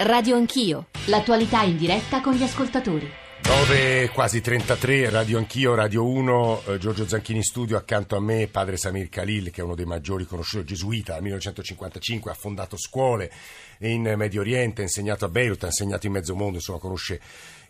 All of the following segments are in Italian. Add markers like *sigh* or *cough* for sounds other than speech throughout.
Radio Anch'io, l'attualità in diretta con gli ascoltatori. 9, quasi 33, Radio Anch'io, Radio 1, eh, Giorgio Zanchini in studio, accanto a me padre Samir Khalil, che è uno dei maggiori conosciuti gesuita, dal 1955 ha fondato scuole in Medio Oriente, ha insegnato a Beirut, ha insegnato in mezzo mondo, insomma conosce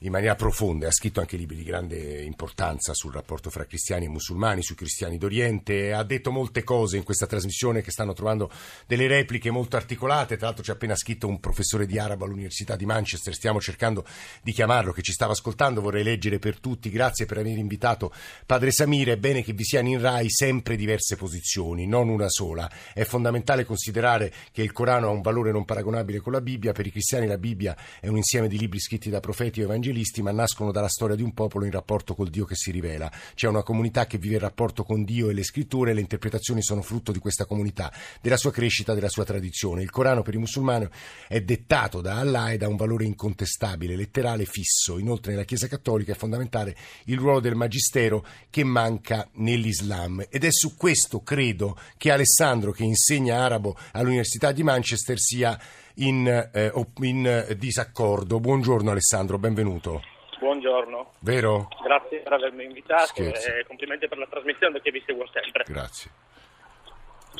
in maniera profonda, ha scritto anche libri di grande importanza sul rapporto fra cristiani e musulmani, sui cristiani d'Oriente, ha detto molte cose in questa trasmissione che stanno trovando delle repliche molto articolate, tra l'altro ci ha appena scritto un professore di arabo all'Università di Manchester, stiamo cercando di chiamarlo che ci stava ascoltando, vorrei leggere per tutti, grazie per aver invitato Padre Samir, è bene che vi siano in RAI sempre diverse posizioni, non una sola, è fondamentale considerare che il Corano ha un valore non paragonabile con la Bibbia, per i cristiani la Bibbia è un insieme di libri scritti da profeti o evangelisti, evangelisti, ma nascono dalla storia di un popolo in rapporto col Dio che si rivela. C'è una comunità che vive il rapporto con Dio e le scritture e le interpretazioni sono frutto di questa comunità, della sua crescita, della sua tradizione. Il Corano per i musulmani è dettato da Allah e da un valore incontestabile, letterale, fisso. Inoltre nella Chiesa cattolica è fondamentale il ruolo del magistero che manca nell'Islam. Ed è su questo, credo, che Alessandro, che insegna arabo all'Università di Manchester, sia in, eh, in disaccordo. Buongiorno Alessandro, benvenuto. Buongiorno. Vero? Grazie per avermi invitato Scherzi. e complimenti per la trasmissione perché vi seguo sempre. Grazie.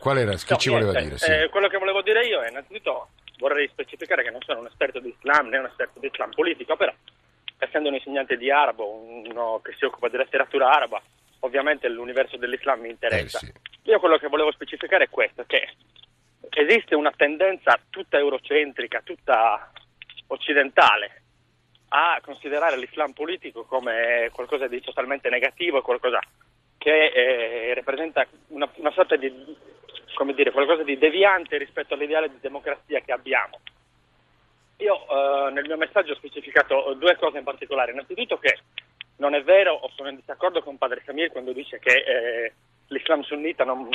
Qual era? Che no, ci niente, voleva dire? Sì. Eh, quello che volevo dire io è innanzitutto vorrei specificare che non sono un esperto di Islam né un esperto di Islam politico, però essendo un insegnante di arabo, uno che si occupa di letteratura araba, ovviamente l'universo dell'Islam mi interessa. Eh, sì. Io quello che volevo specificare è questo, che esiste una tendenza tutta eurocentrica, tutta occidentale a considerare l'Islam politico come qualcosa di totalmente negativo, qualcosa che eh, rappresenta una, una, sorta di, come dire, qualcosa di deviante rispetto all'ideale di democrazia che abbiamo. Io eh, nel mio messaggio ho specificato due cose in particolare. Innanzitutto che non è vero, o sono in disaccordo con padre Samir quando dice che eh, l'Islam sunnita non,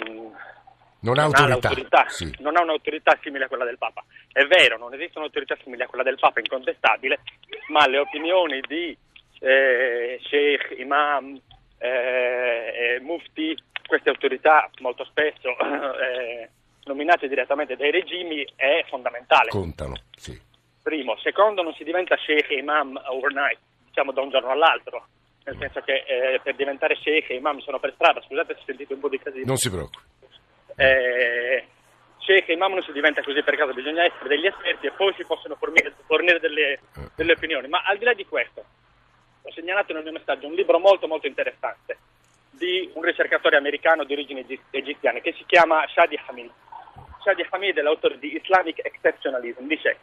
non ha autorità. autorità sì. non ha un'autorità simile a quella del Papa. È vero, non esiste un'autorità simile a quella del Papa, incontestabile, ma le opinioni di eh, sheikh, imam, eh, mufti, queste autorità molto spesso *laughs* eh, nominate direttamente dai regimi, è fondamentale. Contano, sì. Primo. Secondo, non si diventa sheikh e imam overnight, diciamo da un giorno all'altro. Nel senso che eh, per diventare sheikh e imam sono per strada, scusate se sentite un po' di casino. Non si preoccupi eh, che imam non si diventa così per caso, bisogna essere degli esperti e poi si possono fornire, fornire delle, delle, opinioni. Ma al di là di questo, ho segnalato nel mio messaggio un libro molto molto interessante di un ricercatore americano di origini egiziane che si chiama Shadi Hamid. Shadi Hamid è l'autore di Islamic Exceptionalism, dice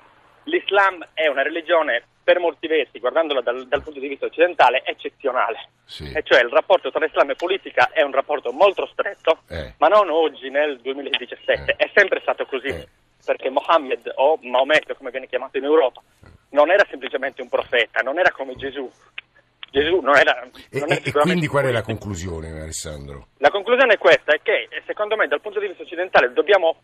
l'Islam è una religione per molti versi, guardandola dal, dal punto di vista occidentale, eccezionale. Sì. E cioè il rapporto tra Islam e politica è un rapporto molto stretto, eh. ma non oggi nel 2017, eh. è sempre stato così, eh. perché Mohammed o Maometto, come viene chiamato in Europa, non era semplicemente un profeta, non era come Gesù. Gesù non era... Non e, e quindi qual è la conclusione, Alessandro? La conclusione è questa, è che secondo me dal punto di vista occidentale dobbiamo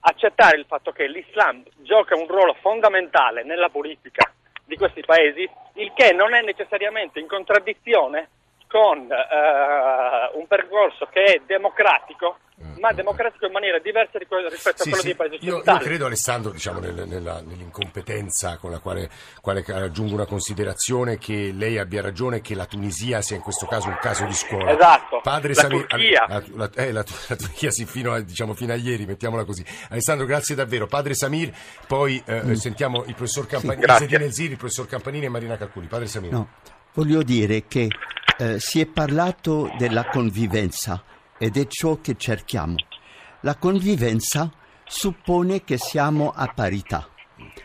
accettare il fatto che l'Islam gioca un ruolo fondamentale nella politica di questi paesi, il che non è necessariamente in contraddizione con uh, un percorso che è democratico ma democratico in maniera diversa rispetto sì, a quello sì. dei paesi occidentali. Io, io credo, Alessandro, diciamo, nel, nella, nell'incompetenza con la quale, quale, aggiungo una considerazione, che lei abbia ragione che la Tunisia sia in questo caso un caso di scuola. Esatto, Padre la Samir, Turchia. La, la, eh, la, la Turchia sì, fino, a, diciamo, fino, a, ieri, mettiamola così. Alessandro, grazie davvero. Padre Samir, poi eh, mm. sentiamo il professor Campanini, sì, il professor Campanini e Marina Calculi. Padre Samir. No, voglio dire che eh, si è parlato della convivenza ed è ciò che cerchiamo. La convivenza suppone che siamo a parità.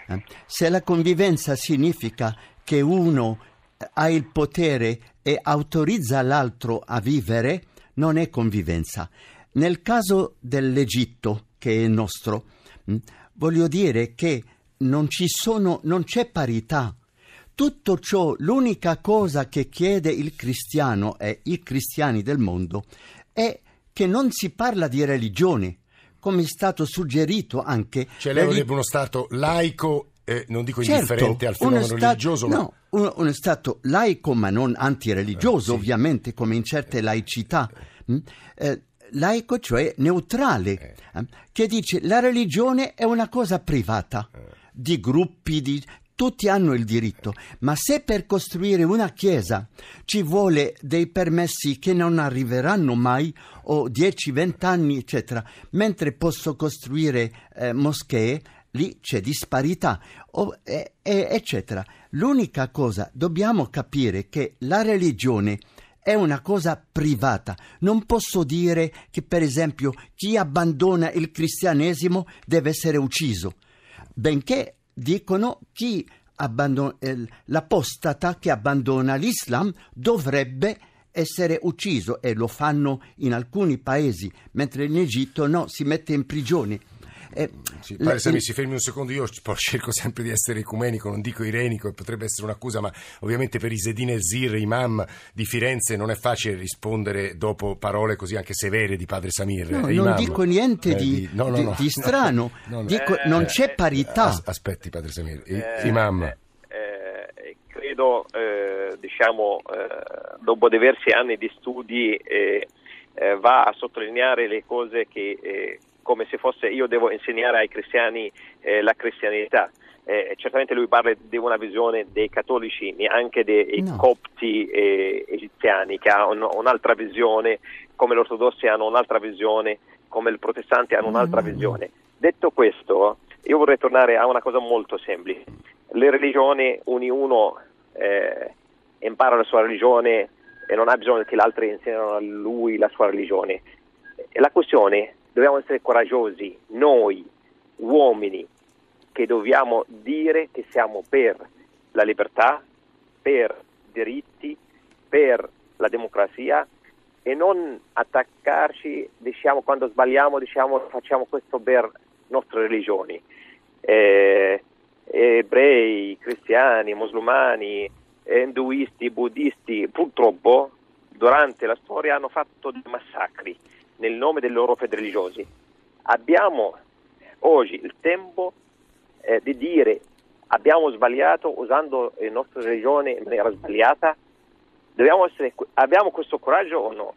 Eh, se la convivenza significa che uno eh, ha il potere e autorizza l'altro a vivere, non è convivenza. Nel caso dell'Egitto, che è nostro, mm, voglio dire che non, sono, non c'è parità. Tutto ciò, l'unica cosa che chiede il cristiano e i cristiani del mondo è che non si parla di religione, come è stato suggerito anche... Cioè lei vorrebbe uno Stato laico, eh, non dico certo, indifferente al fenomeno stato, religioso, ma... No, uno, uno, Stato laico ma non antireligioso, eh, sì. ovviamente, come in certe laicità. Mm? Eh, laico, cioè neutrale, eh. eh. che dice la religione è una cosa privata. Eh. di gruppi, di, tutti hanno il diritto, ma se per costruire una chiesa ci vuole dei permessi che non arriveranno mai, o 10-20 anni, eccetera, mentre posso costruire eh, moschee, lì c'è disparità, o, e, e, eccetera. L'unica cosa, dobbiamo capire che la religione è una cosa privata. Non posso dire che, per esempio, chi abbandona il cristianesimo deve essere ucciso, benché dicono chi eh, l'apostata che abbandona l'Islam dovrebbe essere ucciso e lo fanno in alcuni paesi, mentre in Egitto no, si mette in prigione. Eh, sì, pare, Sami, si fermi un secondo, io *laughs* cerco sempre di essere ecumenico, non dico irenico, potrebbe essere un'accusa, ma ovviamente per Isedine El Zir, imam di Firenze, non è facile rispondere dopo parole così anche severe di padre Samir. No, non dico niente eh, di, no, no, no, di, strano, *laughs* dico, eh, non c'è parità. Aspetti padre Samir, eh, imam. Eh, credo, eh, diciamo, eh, dopo diversi anni di studi, eh, va a sottolineare le cose che come se fosse io devo insegnare ai cristiani eh, la cristianità. Eh, certamente lui parla di una visione dei cattolici, neanche dei no. copti eh, egiziani, che hanno un, un'altra visione, come gli ortodossi hanno un'altra visione, come i protestanti hanno un'altra no, visione. Detto questo, io vorrei tornare a una cosa molto semplice. Le religioni, ognuno eh, impara la sua religione e non ha bisogno che gli altri insegnino a lui la sua religione. E la questione dobbiamo essere coraggiosi, noi uomini, che dobbiamo dire che siamo per la libertà, per diritti, per la democrazia e non attaccarci, diciamo, quando sbagliamo, diciamo, facciamo questo per nostre religioni. Eh, ebrei, cristiani, musulmani, induisti, buddisti, purtroppo durante la storia hanno fatto dei massacri nel nome delle loro fede religiosi. Abbiamo oggi il tempo eh, di dire abbiamo sbagliato usando la nostra religione in maniera sbagliata, essere, abbiamo questo coraggio o no?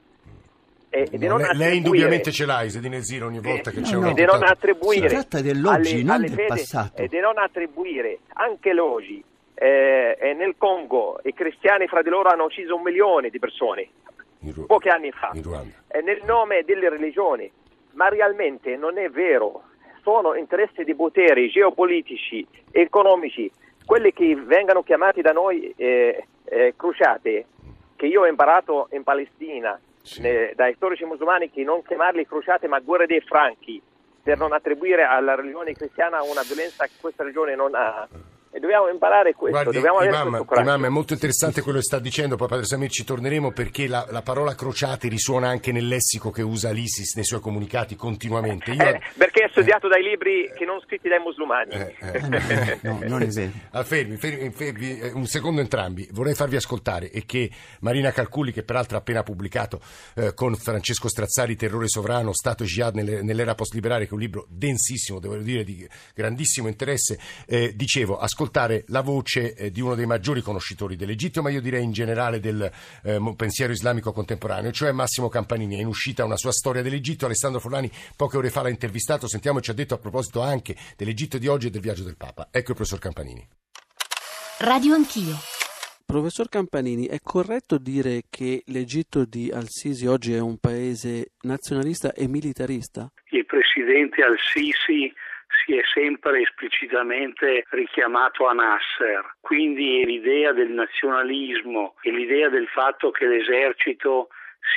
E, no, lei, lei, indubbiamente ce l'ha, Isedine Ziro, ogni volta che c'è no, una... E non attribuire... Si tratta dell'oggi, alle, non alle del fede, passato. E di non attribuire anche l'oggi. Eh, nel Congo i cristiani fra di loro hanno ucciso un milione di persone, Ru- pochi anni fa, nel nome delle religioni, ma realmente non è vero, sono interessi di poteri geopolitici, economici, quelli che vengono chiamati da noi eh, eh, crociate, che io ho imparato in Palestina sì. ne, dai storici musulmani che non chiamarli crociate ma guerre dei franchi, per non attribuire alla religione cristiana una violenza che questa religione non ha e dobbiamo imparare questo. Guardi, dobbiamo imam, imam, è molto interessante quello che sta dicendo, poi Padre Samir ci torneremo perché la, la, parola crociati risuona anche nel lessico che usa l'ISIS nei suoi comunicati continuamente. Io... Eh, perché è studiato eh. dai libri che non scritti dai musulmani. Eh, eh. no, *laughs* non vero. Ah, fermi, fermi, fermi, eh, un secondo entrambi. Vorrei farvi ascoltare e che Marina Calculi, che peraltro ha appena pubblicato eh, con Francesco Strazzari Terrore Sovrano, Stato Jihad nell'era post-liberare, che è un libro densissimo, devo dire, di grandissimo interesse, dicevo, ascoltate ascoltare la voce eh, di uno dei maggiori conoscitori dell'Egitto, ma io direi in generale del eh, pensiero islamico contemporaneo, cioè Massimo Campanini. È in uscita una sua storia dell'Egitto. Alessandro Forlani poche ore fa l'ha intervistato. Sentiamo, ci ha detto a proposito anche dell'Egitto di oggi e del viaggio del Papa. Ecco il professor Campanini. Radio Anch'io. Professor Campanini, è corretto dire che l'Egitto di Al-Sisi oggi è un paese nazionalista e militarista? Il presidente Al-Sisi si è sempre esplicitamente richiamato a Nasser, quindi l'idea del nazionalismo e l'idea del fatto che l'esercito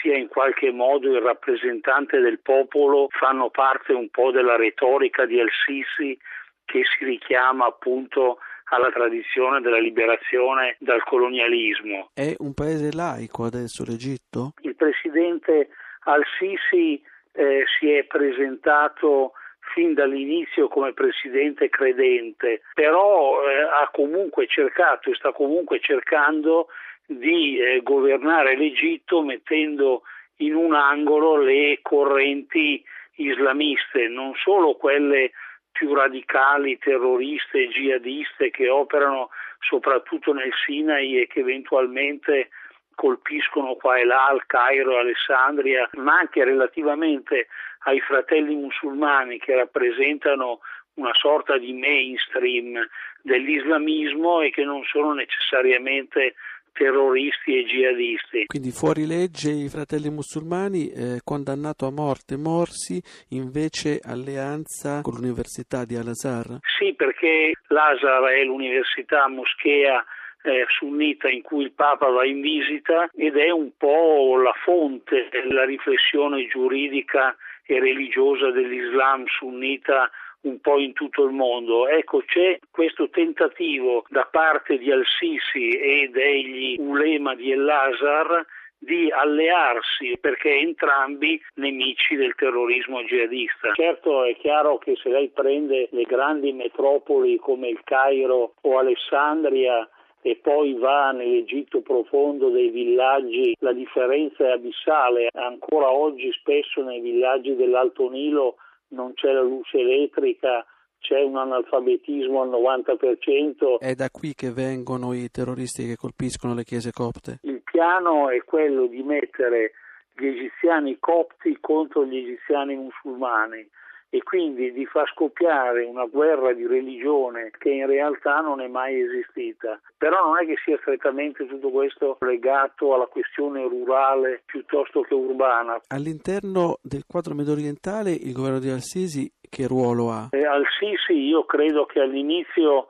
sia in qualche modo il rappresentante del popolo fanno parte un po' della retorica di Al-Sisi che si richiama appunto alla tradizione della liberazione dal colonialismo. È un paese laico adesso l'Egitto? Il presidente Al-Sisi eh, si è presentato fin dall'inizio come presidente credente, però eh, ha comunque cercato e sta comunque cercando di eh, governare l'Egitto mettendo in un angolo le correnti islamiste, non solo quelle più radicali, terroriste jihadiste che operano soprattutto nel Sinai e che eventualmente colpiscono qua e là al Cairo Alessandria, ma anche relativamente ai fratelli musulmani che rappresentano una sorta di mainstream dell'islamismo e che non sono necessariamente terroristi e jihadisti. Quindi fuori legge i fratelli musulmani, eh, condannato a morte Morsi, invece alleanza con l'Università di Al-Azhar? Sì, perché l'Azhar è l'università moschea eh, sunnita in cui il Papa va in visita ed è un po' la fonte della riflessione giuridica e religiosa dell'Islam sunnita un po' in tutto il mondo. Ecco, c'è questo tentativo da parte di Al-Sisi e degli ulema di El-Azhar di allearsi perché entrambi nemici del terrorismo jihadista. Certo è chiaro che se lei prende le grandi metropoli come il Cairo o Alessandria e poi va nell'Egitto profondo dei villaggi, la differenza è abissale. Ancora oggi spesso nei villaggi dell'Alto Nilo non c'è la luce elettrica, c'è un analfabetismo al 90%. È da qui che vengono i terroristi che colpiscono le chiese copte? Il piano è quello di mettere gli egiziani copti contro gli egiziani musulmani e quindi di far scoppiare una guerra di religione che in realtà non è mai esistita. Però non è che sia strettamente tutto questo legato alla questione rurale piuttosto che urbana. All'interno del quadro medio orientale il governo di Al-Sisi che ruolo ha? Eh, Al-Sisi io credo che all'inizio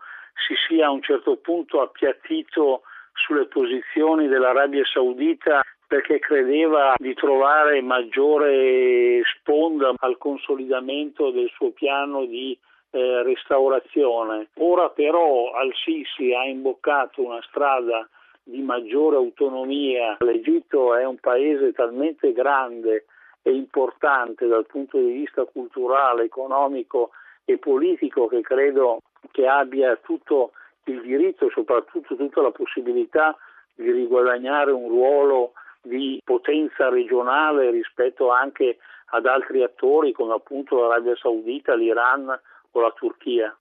si sia a un certo punto appiattito sulle posizioni dell'Arabia Saudita perché credeva di trovare maggiore sponda al consolidamento del suo piano di eh, restaurazione. Ora però Al-Sisi ha imboccato una strada di maggiore autonomia. L'Egitto è un paese talmente grande e importante dal punto di vista culturale, economico e politico che credo che abbia tutto il diritto e soprattutto tutta la possibilità di riguadagnare un ruolo di potenza regionale rispetto anche ad altri attori come appunto l'Arabia Saudita, l'Iran o la Turchia.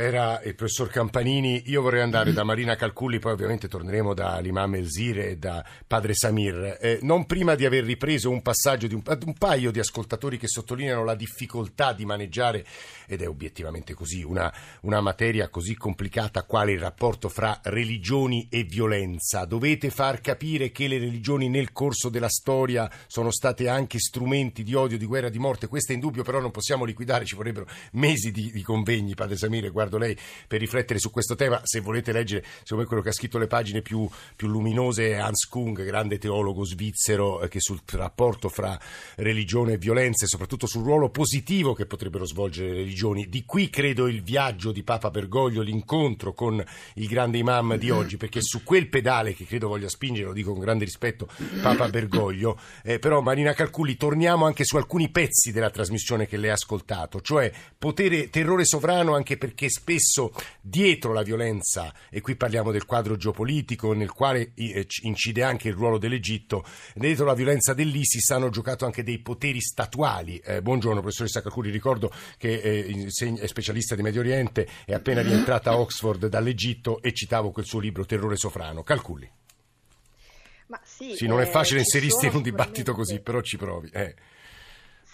Era il professor Campanini. Io vorrei andare da Marina Calculli, poi ovviamente torneremo da Imam Elzire e da padre Samir. Eh, non prima di aver ripreso un passaggio di un, un, paio di ascoltatori che sottolineano la difficoltà di maneggiare, ed è obiettivamente così, una, una materia così complicata quale il rapporto fra religioni e violenza. Dovete far capire che le religioni nel corso della storia sono state anche strumenti di odio, di guerra, di morte. Questo è indubbio, però non possiamo liquidare, ci vorrebbero mesi di, di convegni, padre Samir guardo lei per riflettere su questo tema. Se volete leggere, secondo me quello che ha scritto le pagine più, più luminose è Hans Kung, grande teologo svizzero, eh, che sul rapporto fra religione e violenza e soprattutto sul ruolo positivo che potrebbero svolgere le religioni. Di qui credo il viaggio di Papa Bergoglio, l'incontro con il grande imam di oggi, perché su quel pedale che credo voglia spingere, lo dico con grande rispetto, Papa Bergoglio, eh, però Marina Calculli, torniamo anche su alcuni pezzi della trasmissione che lei ha ascoltato, cioè potere, terrore sovrano anche perché spesso dietro la violenza, e qui parliamo del quadro geopolitico nel quale eh, incide anche il ruolo dell'Egitto, dietro la violenza dell'ISIS hanno giocato anche dei poteri statuali. Eh, buongiorno professoressa Cacuri, ricordo che eh, è specialista di Medio Oriente, è appena rientrata a Oxford dall'Egitto e citavo quel suo libro Terrore Sofrano. Calculi. Sì, sì, non è eh, facile inserirsi in un dibattito così, però ci provi. Eh.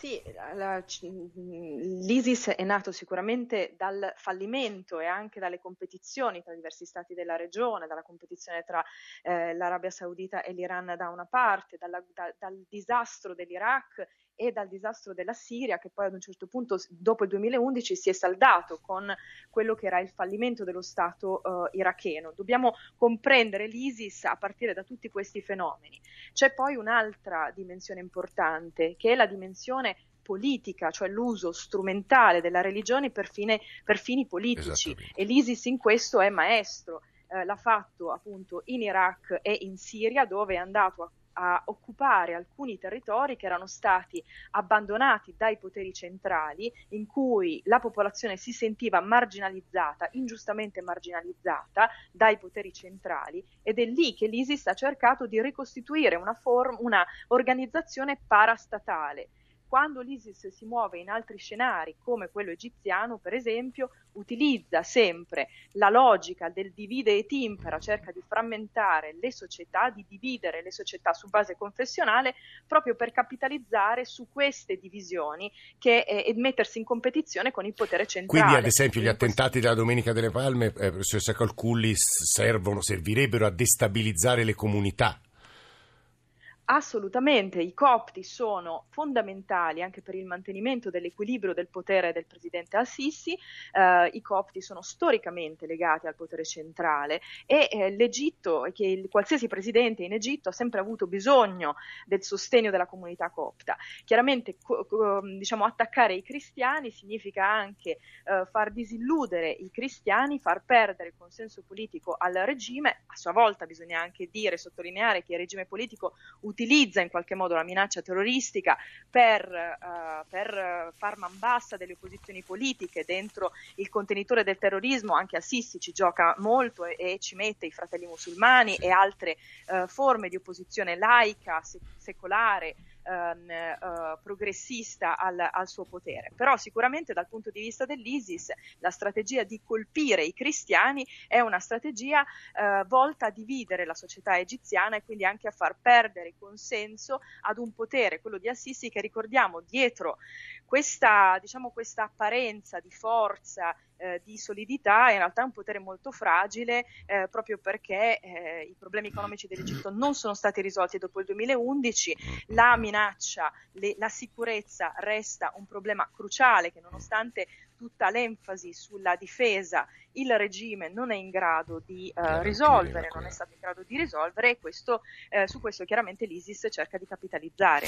Sì, la, l'ISIS è nato sicuramente dal fallimento e anche dalle competizioni tra diversi stati della regione, dalla competizione tra eh, l'Arabia Saudita e l'Iran da una parte, dalla, da, dal disastro dell'Iraq e dal disastro della Siria che poi ad un certo punto dopo il 2011 si è saldato con quello che era il fallimento dello Stato uh, iracheno. Dobbiamo comprendere l'ISIS a partire da tutti questi fenomeni. C'è poi un'altra dimensione importante che è la dimensione politica, cioè l'uso strumentale della religione per, fine, per fini politici e l'ISIS in questo è maestro. Eh, l'ha fatto appunto in Iraq e in Siria dove è andato a a occupare alcuni territori che erano stati abbandonati dai poteri centrali, in cui la popolazione si sentiva marginalizzata, ingiustamente marginalizzata dai poteri centrali, ed è lì che l'ISIS ha cercato di ricostituire una, form- una organizzazione parastatale quando l'ISIS si muove in altri scenari, come quello egiziano, per esempio, utilizza sempre la logica del divide e timpera, cerca di frammentare le società, di dividere le società su base confessionale, proprio per capitalizzare su queste divisioni che, eh, e mettersi in competizione con il potere centrale. Quindi, ad esempio, gli attentati della Domenica delle Palme, eh, professoressa Calculli, servono, servirebbero a destabilizzare le comunità Assolutamente, i copti sono fondamentali anche per il mantenimento dell'equilibrio del potere del presidente Al-Sisi, eh, i copti sono storicamente legati al potere centrale e eh, l'Egitto, che il, qualsiasi presidente in Egitto ha sempre avuto bisogno del sostegno della comunità copta. Chiaramente co- co- diciamo, attaccare i cristiani significa anche eh, far disilludere i cristiani, far perdere il consenso politico al regime, a sua volta bisogna anche dire, sottolineare che il regime politico utilizza in qualche modo la minaccia terroristica per, uh, per far man bassa delle opposizioni politiche dentro il contenitore del terrorismo, anche a Sissi ci gioca molto e, e ci mette i fratelli musulmani e altre uh, forme di opposizione laica, se- secolare ehm, eh, progressista al, al, suo potere. Però sicuramente dal punto di vista dell'ISIS la strategia di colpire i cristiani è una strategia eh, volta a dividere la società egiziana e quindi anche a far perdere consenso ad un potere, quello di Assisi, che ricordiamo dietro questa, diciamo, questa apparenza di forza, eh, di solidità, in realtà è un potere molto fragile eh, proprio perché eh, i problemi economici dell'Egitto non sono stati risolti dopo il 2011, la minaccia, le, la sicurezza resta un problema cruciale che nonostante tutta l'enfasi sulla difesa il regime non è in grado di uh, risolvere, non è stato in grado di risolvere e questo, eh, su questo chiaramente l'ISIS cerca di capitalizzare.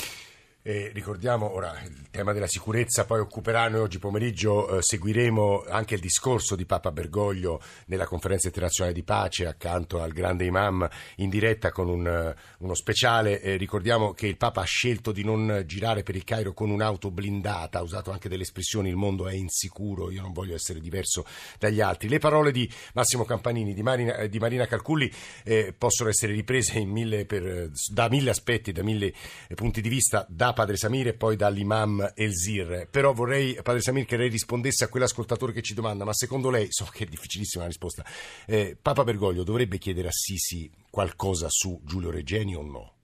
Eh, ricordiamo ora il tema della sicurezza, poi occuperà noi oggi pomeriggio, eh, seguiremo anche il discorso di Papa Bergoglio nella conferenza internazionale di pace accanto al grande imam in diretta con un, eh, uno speciale. Eh, ricordiamo che il Papa ha scelto di non girare per il Cairo con un'auto blindata, ha usato anche delle espressioni il mondo è insicuro, io non voglio essere diverso dagli altri. Le parole di Massimo Campanini, di Marina, eh, di Marina Calculli eh, possono essere riprese mille per, da mille aspetti, da mille punti di vista. Da Padre Samir e poi dall'imam Elzir. Però vorrei, Padre Samir, che lei rispondesse a quell'ascoltatore che ci domanda, ma secondo lei, so che è difficilissima la risposta, eh, Papa Bergoglio dovrebbe chiedere a Sisi qualcosa su Giulio Regeni o no?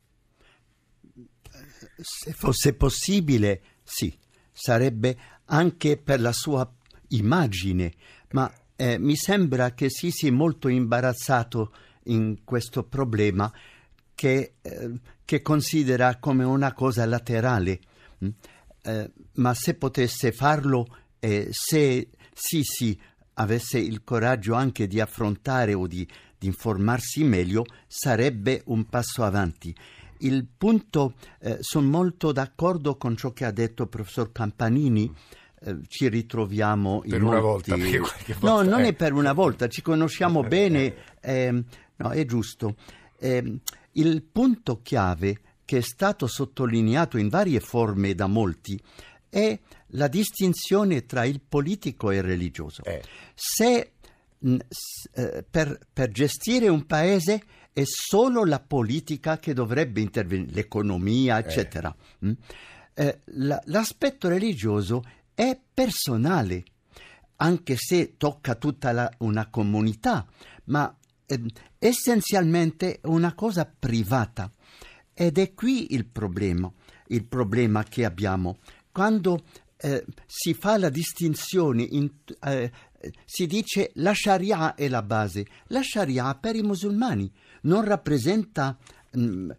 Se fosse possibile, sì, sarebbe anche per la sua immagine, ma eh, mi sembra che Sisi è molto imbarazzato in questo problema che, eh, che considera come una cosa laterale. Mm? Eh, ma se potesse farlo, eh, se Sisi avesse il coraggio anche di affrontare o di, di, informarsi meglio, sarebbe un passo avanti. Il punto, eh, sono molto d'accordo con ciò che ha detto il professor Campanini. Eh, ci ritroviamo per in una molti... volta, *laughs* volta no, non è per una volta, ci conosciamo *laughs* bene, ehm, no, è giusto. Eh, il punto chiave che è stato sottolineato in varie forme da molti è la distinzione tra il politico e il religioso. Eh. Se mh, s, eh, per, per gestire un paese è solo la politica che dovrebbe intervenire, l'economia, eccetera. Eh. Eh, la, l'aspetto religioso è personale, anche se tocca tutta la, una comunità, ma eh, essenzialmente una cosa privata. Ed è qui il problema, il problema che abbiamo. Quando eh, si fa la distinzione, in, eh, si dice la Sharia è la base. La Sharia per i musulmani non rappresenta mh, mm,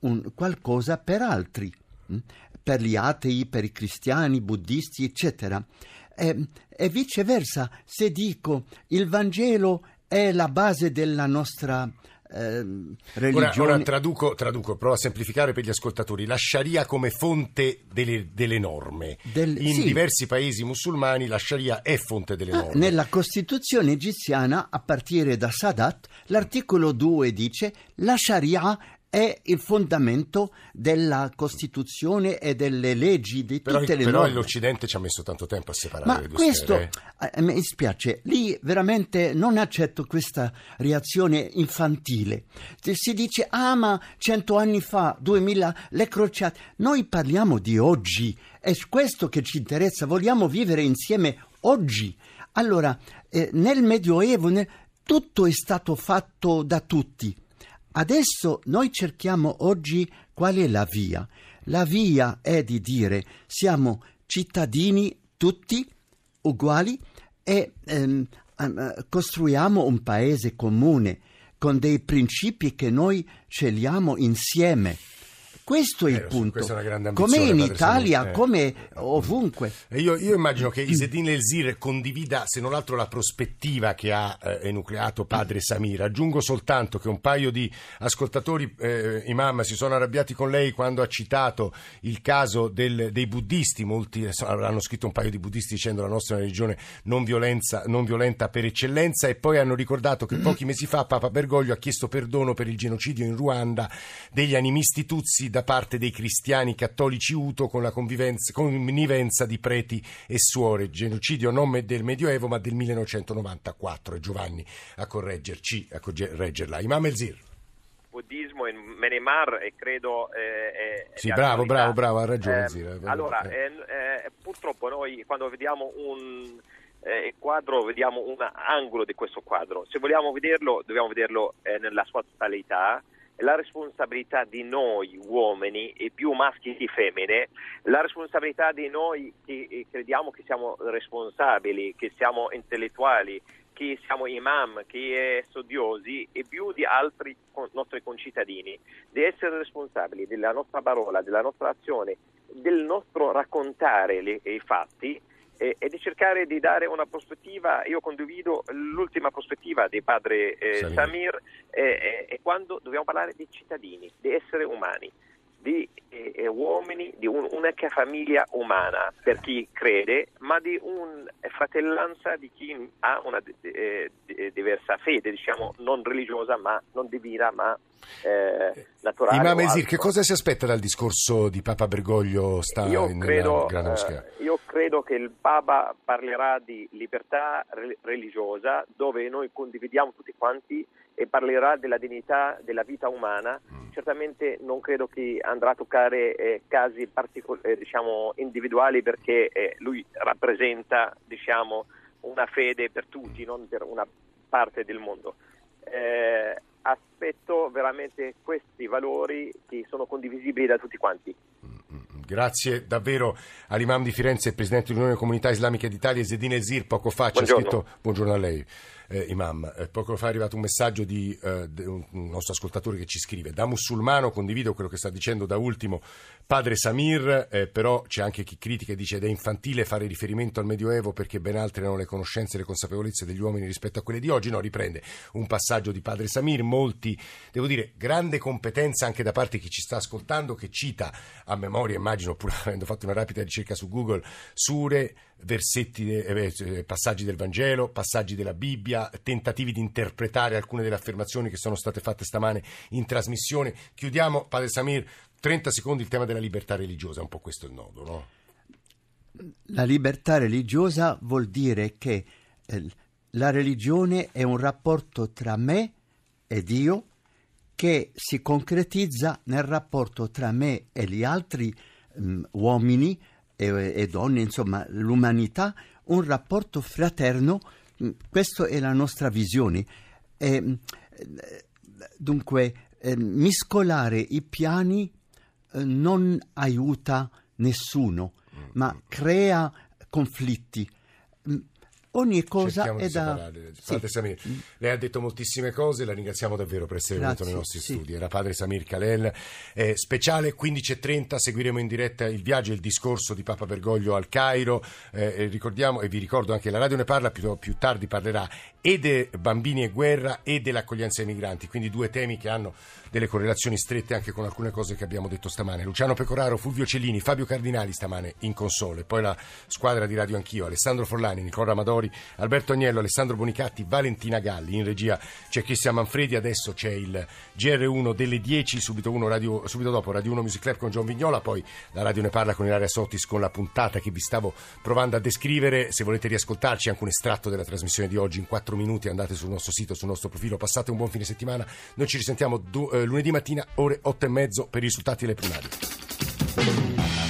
un, qualcosa per altri, mh? Mm, per gli atei, per i cristiani, buddisti, eccetera. E, e viceversa, se dico il Vangelo è la base della nostra eh, religione. Ora, ora traduco, traduco, provo a semplificare per gli ascoltatori. La Sharia come fonte delle, delle norme. Del, In sì. diversi paesi musulmani la Sharia è fonte delle ah, norme. Nella Costituzione egiziana, a partire da Sadat, l'articolo 2 dice la Sharia è il fondamento della Costituzione e delle leggi di però, tutte le però norme. l'Occidente ci ha messo tanto tempo a separare Ma le due questo, sfere. eh, mi dispiace, lì veramente non accetto questa reazione infantile. Si dice, ah ma cento anni fa, duemila, le crociate. Noi parliamo di oggi È questo che ci interessa, vogliamo vivere insieme oggi. Allora, eh, nel Medioevo ne, tutto è stato fatto da tutti. Adesso noi cerchiamo oggi qual è la via. La via è di dire siamo cittadini tutti uguali e ehm, costruiamo un paese comune con dei principi che noi scegliamo insieme. Questo è il punto. Come in Italia, eh. come ovunque. Io, io, immagino che Isedin Elzir condivida, se non altro, la prospettiva che ha eh, enucleato padre Samir. Aggiungo soltanto che un paio di ascoltatori, eh, imam, si sono arrabbiati con lei quando ha citato il caso del, dei buddisti. Molti hanno scritto un paio di buddisti dicendo la nostra è una religione non, non violenta per eccellenza e poi hanno ricordato che pochi mesi fa Papa Bergoglio ha chiesto perdono per il genocidio in Ruanda degli animisti Tutsi da da parte dei cristiani cattolici Uto con la connivenza di preti e suore. Genocidio non del Medioevo ma del 1994. E Giovanni a correggerci, a correggerla. Imam Elzir buddismo in Menemar e credo eh, sì, bravo, bravo, bravo, ha ragione. Eh, allora, eh. eh, eh, purtroppo noi quando vediamo un eh, quadro vediamo un angolo di questo quadro. Se vogliamo vederlo, dobbiamo vederlo nella sua totalità la responsabilità di noi uomini, e più maschi che femmine, la responsabilità di noi che crediamo che siamo responsabili, che siamo intellettuali, che siamo imam, che studiosi e più di altri nostri concittadini, di essere responsabili della nostra parola, della nostra azione, del nostro raccontare le, i fatti e, e, di cercare di dare una prospettiva, io condivido l'ultima prospettiva di padre eh, Samir, eh, eh, quando dobbiamo parlare di cittadini, di esseri umani di eh, uomini, di un, un'unica famiglia umana per chi crede, ma di una fratellanza di chi ha una eh, diversa fede, diciamo non religiosa, ma non divina, ma eh, naturale. Imam Esir, che cosa si aspetta dal discorso di Papa Bergoglio sta io in credo, Grande Moschea? Eh, io credo che il Papa parlerà di libertà religiosa, dove noi condividiamo tutti quanti e parlerà della dignità della vita umana, mm. certamente non credo che andrà a toccare eh, casi particol- eh, diciamo, individuali perché eh, lui rappresenta diciamo, una fede per tutti, non per una parte del mondo. Eh, aspetto veramente questi valori che sono condivisibili da tutti quanti. Mm, mm, Grazie davvero all'imam di Firenze presidente dell'Unione Comunità Islamica d'Italia, Zedine Ezir, poco fa ci ha scritto buongiorno a lei eh, Imam. Eh, poco fa è arrivato un messaggio di eh, un nostro ascoltatore che ci scrive: Da musulmano condivido quello che sta dicendo da ultimo padre Samir, eh, però c'è anche chi critica e dice ed è infantile fare riferimento al Medioevo perché ben altre erano le conoscenze e le consapevolezze degli uomini rispetto a quelle di oggi. No, riprende un passaggio di padre Samir, molti, devo dire, grande competenza anche da parte di chi ci sta ascoltando, che cita a memoria, immagino, pur *laughs* avendo fatto una rapida ricerca su Google, sure, versetti, eh, eh passaggi del Vangelo, passaggi della Bibbia tentativi di interpretare alcune delle affermazioni che sono state fatte stamane in trasmissione. Chiudiamo, Padre Samir, 30 secondi il tema della libertà religiosa, è un po' questo il nodo, no? La libertà religiosa vuol dire che eh, la religione è un rapporto tra me e Dio che si concretizza nel rapporto tra me e gli altri mm, uomini e, e donne, insomma l'umanità, un rapporto fraterno Mm, questa è la nostra visione. Eh, dunque, eh, miscolare i piani eh, non aiuta nessuno, ma crea conflitti. Ogni cosa è da... Padre sì. Samir, lei ha detto moltissime cose, la ringraziamo davvero per essere Grazie, venuto nei nostri sì. studi. Era padre Samir Kalel, eh, speciale 15.30, seguiremo in diretta il viaggio e il discorso di Papa Bergoglio al Cairo. Eh, ricordiamo, e vi ricordo anche la radio ne parla, più, più tardi parlerà e dei bambini e guerra e dell'accoglienza ai migranti, quindi due temi che hanno delle correlazioni strette anche con alcune cose che abbiamo detto stamane. Luciano Pecoraro, Fulvio Cellini, Fabio Cardinali stamane in console, poi la squadra di Radio Anch'io, Alessandro Forlani, Nicola Amadori, Alberto Agnello, Alessandro Bonicatti, Valentina Galli, in regia c'è Cristian Manfredi, adesso c'è il GR1 delle 10, subito, radio, subito dopo Radio 1 Music Club con John Vignola, poi la radio ne parla con Ilaria Sottis con la puntata che vi stavo provando a descrivere, se volete riascoltarci anche un estratto della trasmissione di oggi in 4 minuti andate sul nostro sito, sul nostro profilo, passate un buon fine settimana, noi ci risentiamo do, eh, lunedì mattina ore 8 e mezzo per i risultati delle primarie.